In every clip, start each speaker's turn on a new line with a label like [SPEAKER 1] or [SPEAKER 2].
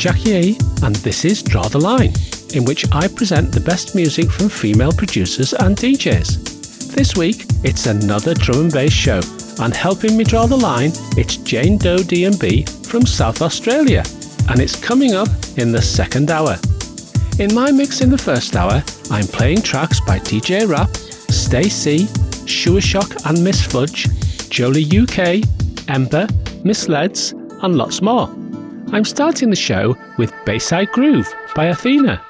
[SPEAKER 1] Jackie A, and this is Draw the Line, in which I present the best music from female producers and DJs. This week, it's another drum and bass show, and helping me draw the line, it's Jane Doe D&B from South Australia, and it's coming up in the second hour. In my mix in the first hour, I'm playing tracks by DJ Rap, Stay C, Sure Shock and Miss Fudge, Jolie UK, Ember, Miss Leds, and lots more. I'm starting the show with Bayside Groove by Athena.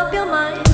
[SPEAKER 2] up
[SPEAKER 3] your mind.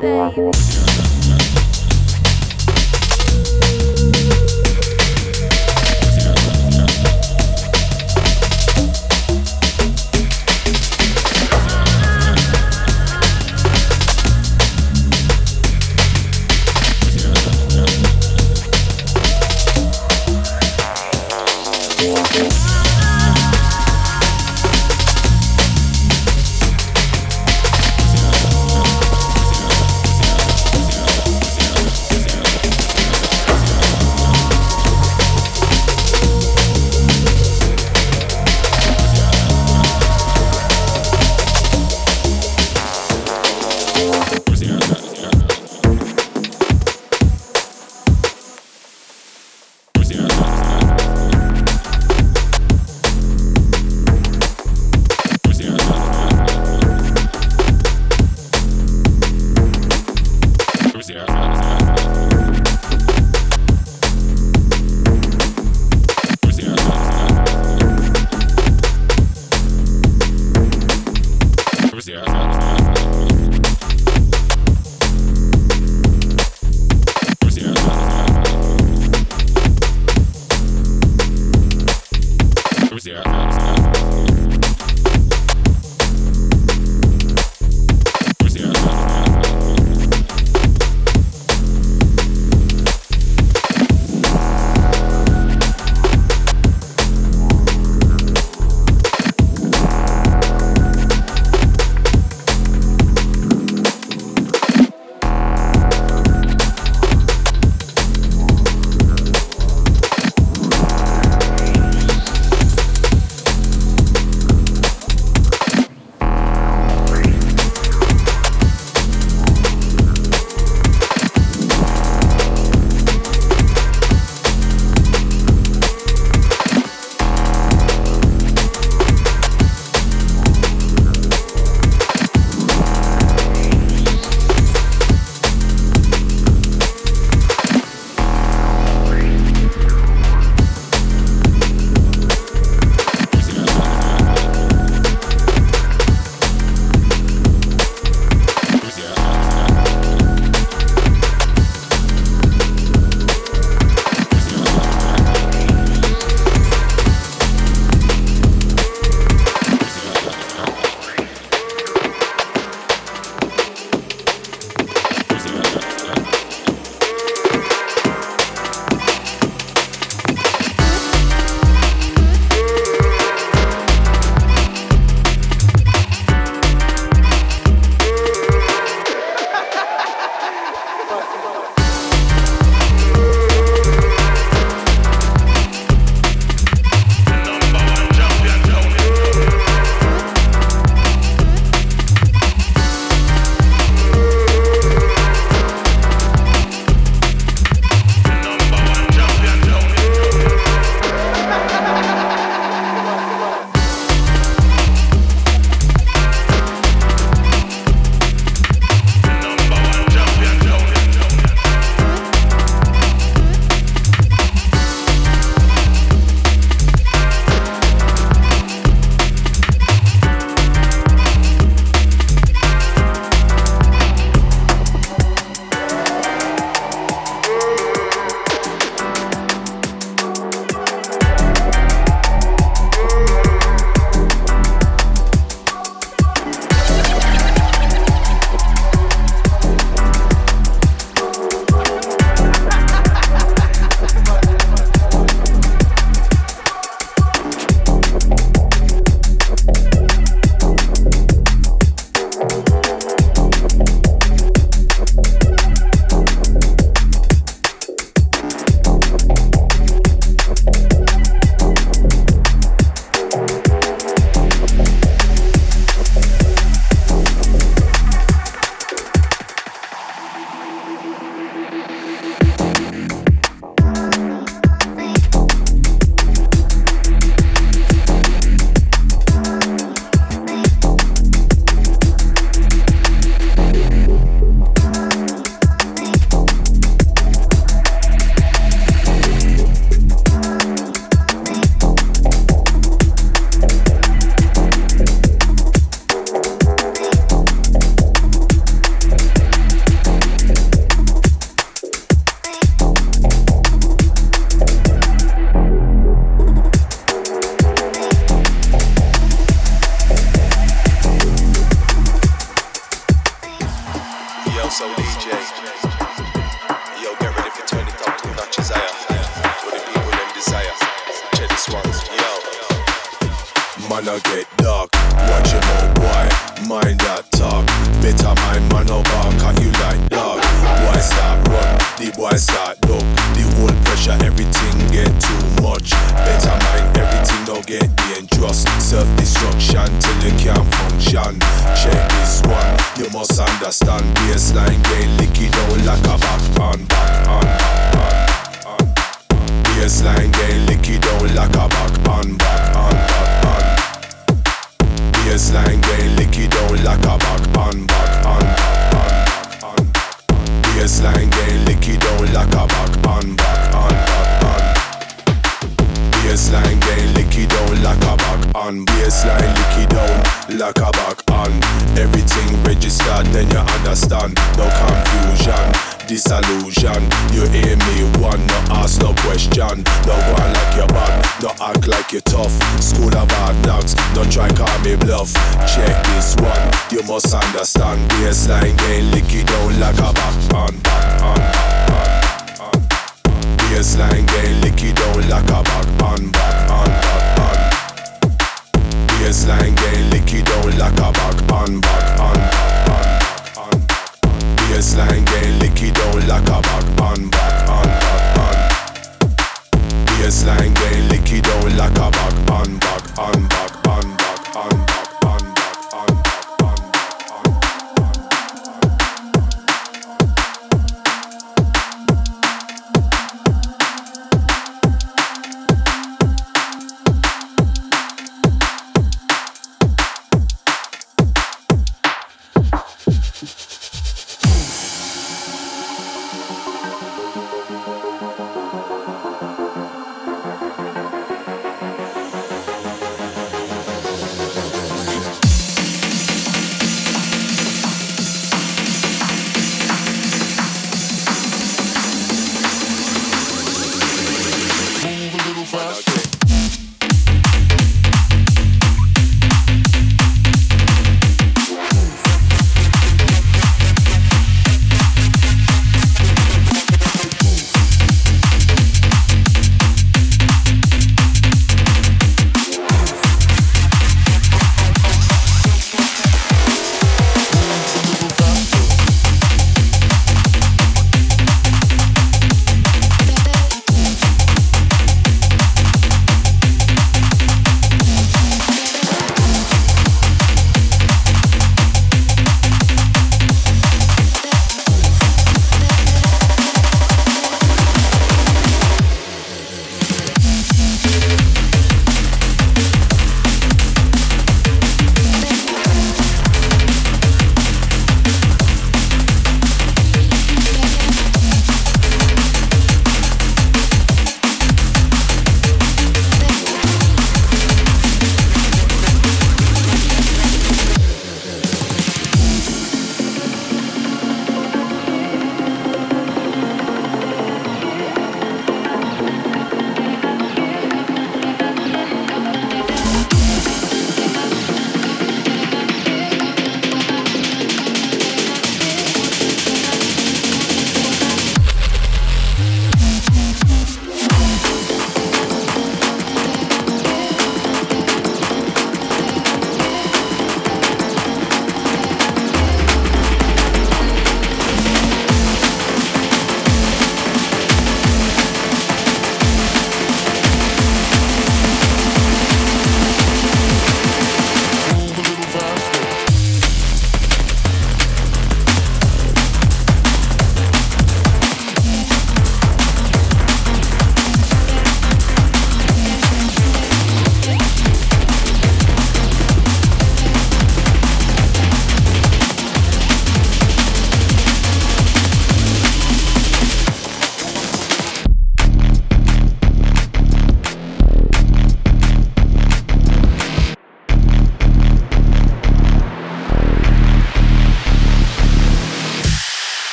[SPEAKER 3] baby.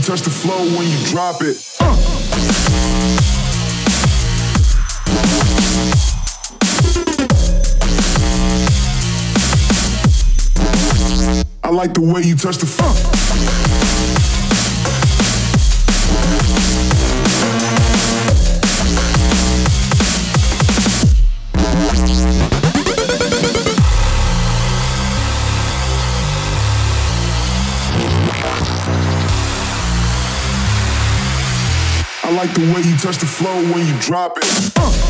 [SPEAKER 3] You touch the flow when you drop it. Uh. I like the way you touch the funk. Like the way you touch the flow when you drop it. Uh.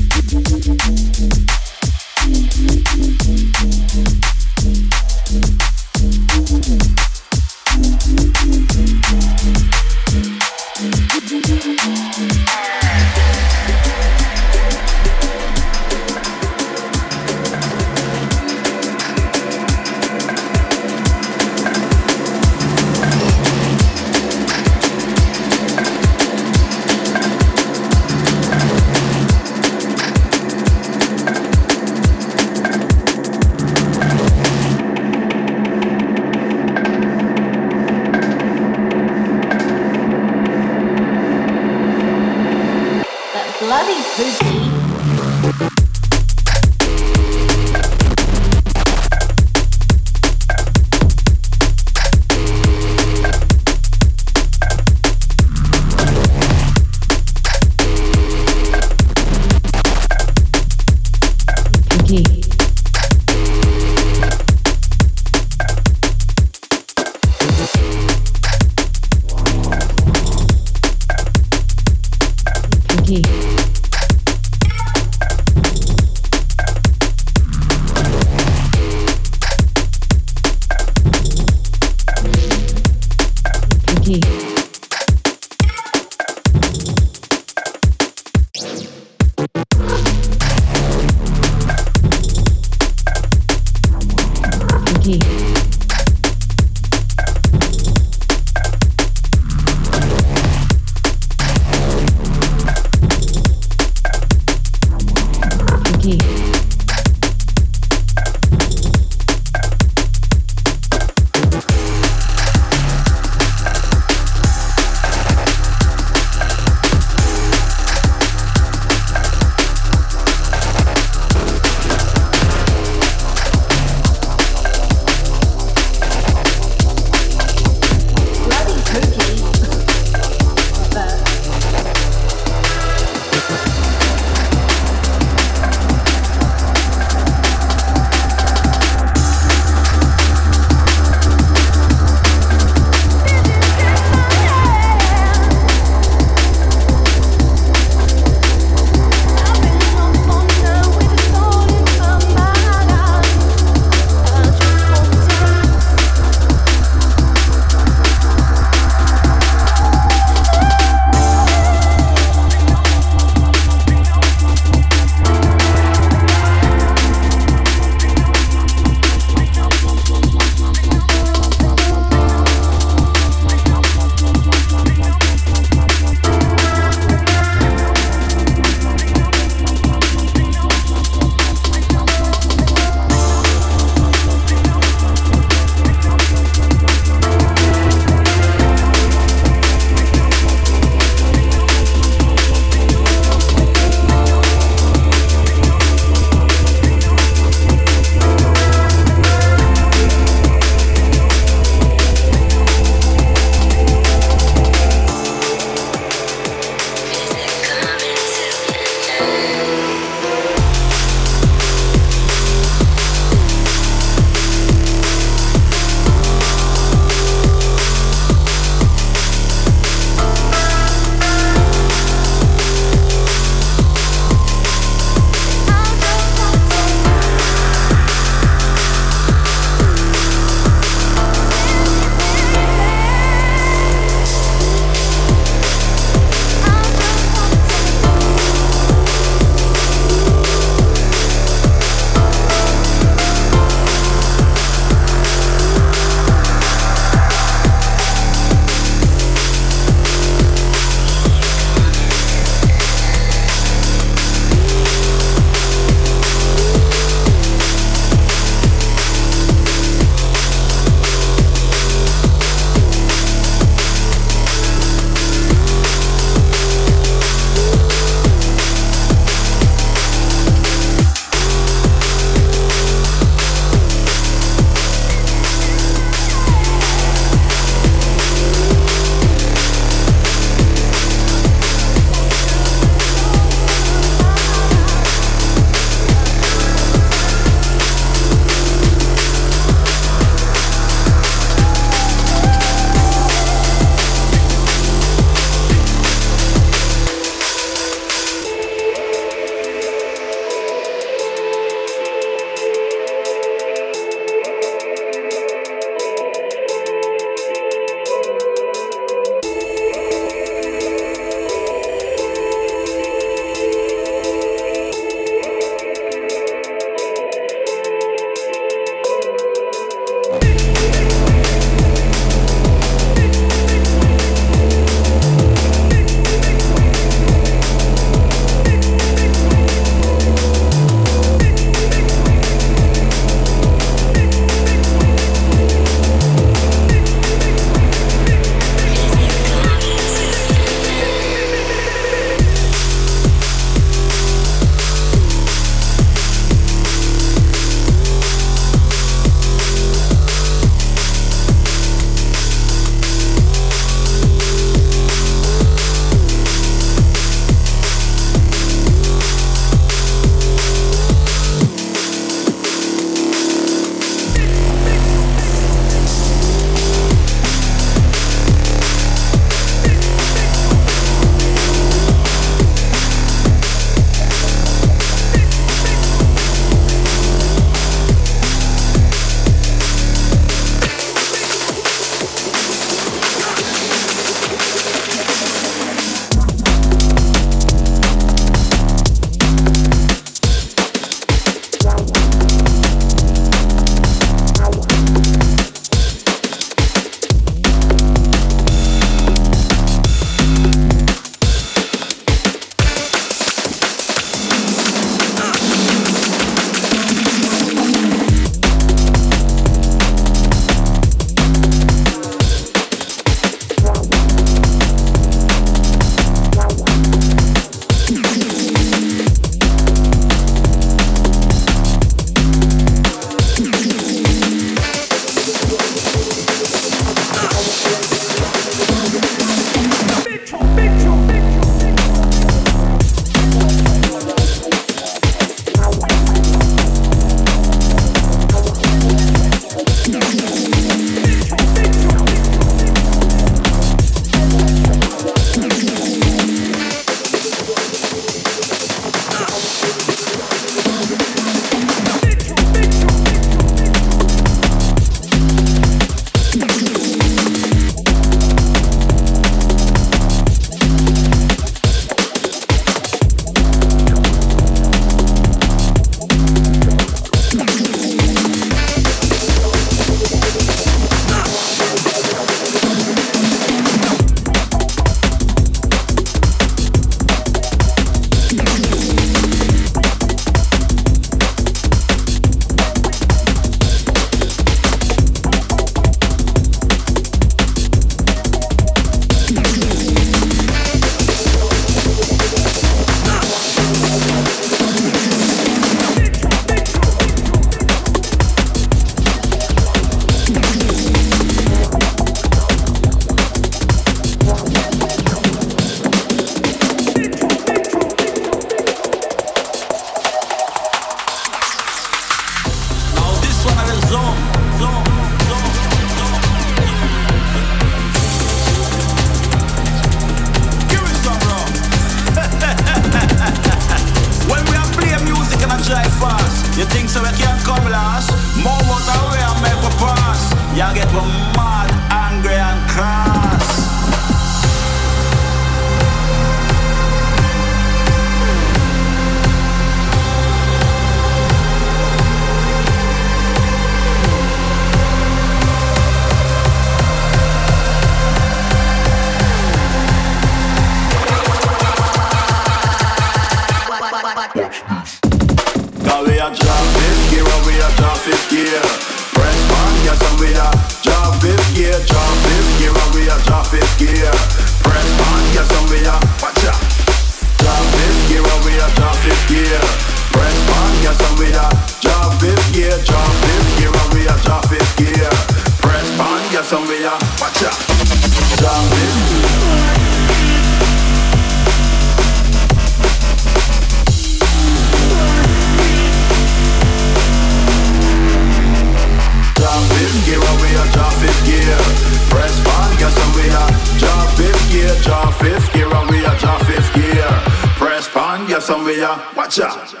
[SPEAKER 2] Gotcha.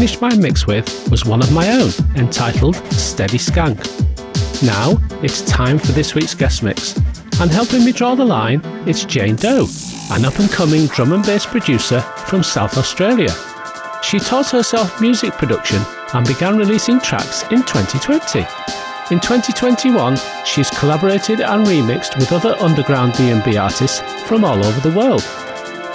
[SPEAKER 1] Finished my mix with was one of my own, entitled Steady Skank. Now, it's time for this week's guest mix, and helping me draw the line, it's Jane Doe, an up and coming drum and bass producer from South Australia. She taught herself music production and began releasing tracks in 2020. In 2021, she's collaborated and remixed with other underground D&B artists from all over the world.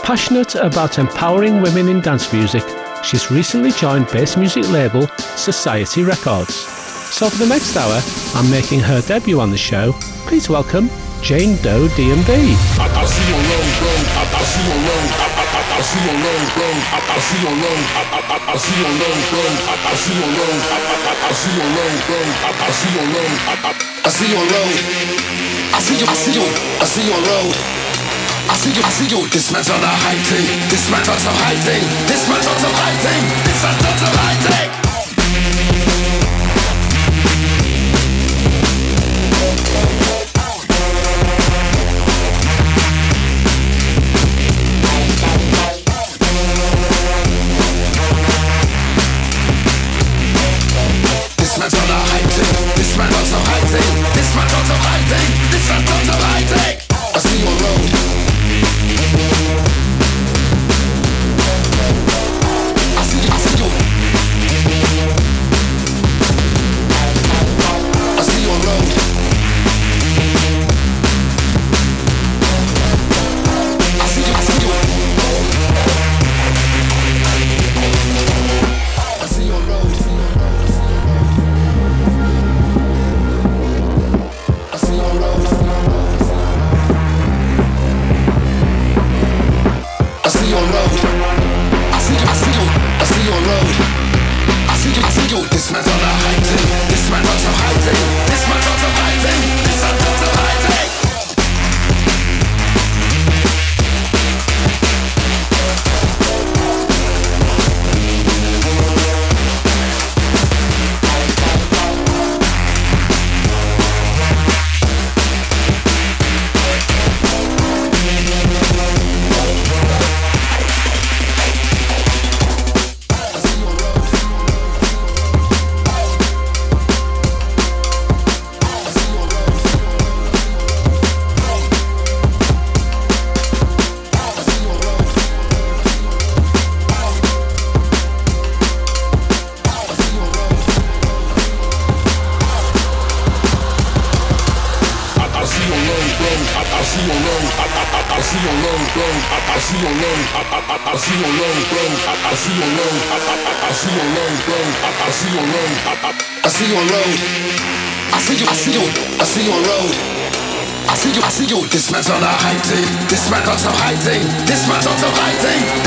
[SPEAKER 1] Passionate about empowering women in dance music she's recently joined bass music label Society Records. So for the next hour, I'm making her debut on the show. Please welcome Jane Doe D&B.
[SPEAKER 4] I see you on road. I see you, I see you, I see you on road. see you, I see you. This man's on a high thing. This man's on some high thing. This man's on some high thing. This man's on some high thing.
[SPEAKER 5] this man's on the right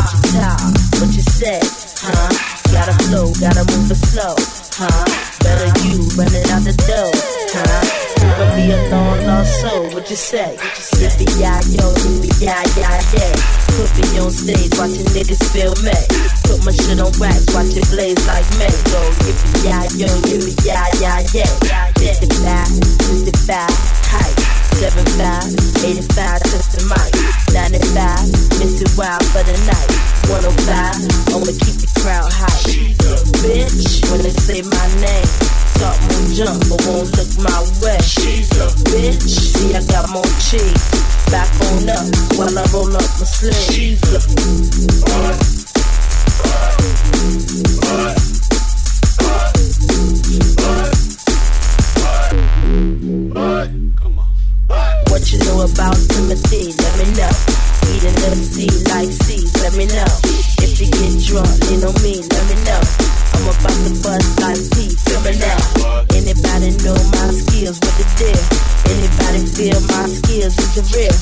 [SPEAKER 5] What you talk, what you say, huh? Gotta flow, gotta move it slow, huh? Better you running out the door, huh? Gonna be a long lost soul, what you say? Yippee yeah yo, yippee yeah yeah yeah. Put me on stage, watching niggas feel me. Put my shit on wax, watch it blaze like me. Go yippee yeah yo, yippee yeah yeah yeah. 55, 55, hype. 75, 85, just the mic. 95, miss it wild for the night. 105, I'ma keep the crowd a bitch, when they say my name talk more jump, but won't look my way. She's a bitch. See, I got more cheese. Back on up while I roll up my sleeve. She's a? Come on. What you know about Timothy? Let me know. Eat a little seed like seeds. Let me know. If you get drunk, lean on me. Let me know. I'm about to bust like P. Feel me now. Anybody know my skills? What the deal? Anybody feel my skills? Is it real?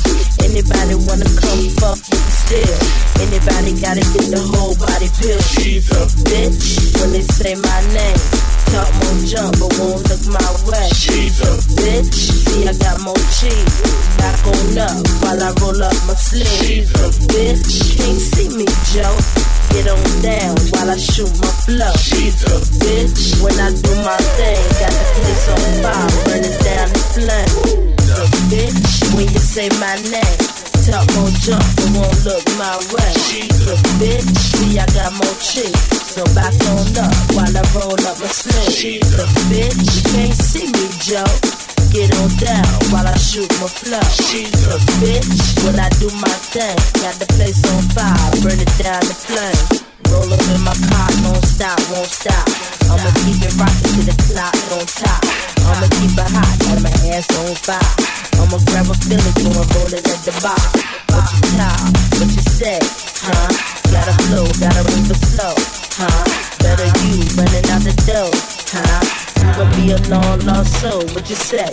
[SPEAKER 5] Anybody wanna come fuck with the steel? Anybody gotta get the whole body pill? She's a bitch when they say my name. Talk more jump, but won't look my way. She's a bitch. See, I got more cheese. Back on up while I roll up my sleeve. She's a bitch. Can't see me, Joe. Get on down while I shoot my flow. She's a bitch. When I do my thing, got the place on fire, burning down the flame. The bitch. When you say my name top gon' jump, but won't look my way. A bitch, see I got more cheese. So back on up while I roll up my sleeve. A bitch, you can't see me, Joe. Get on down while I shoot my flow. She's a bitch when I do my thing. Got the place on fire, burn it down the flame. Roll up in my car, don't stop, won't stop. I'ma keep it rockin' to the clock don't top. I'ma keep it hot, got my ass on fire. I'ma grab a Philly, go and roll it at the bar. What you talk, what you say, huh? Gotta flow, gotta move it slow, huh? Better you running out the door, huh? You be a long lost soul, what you say?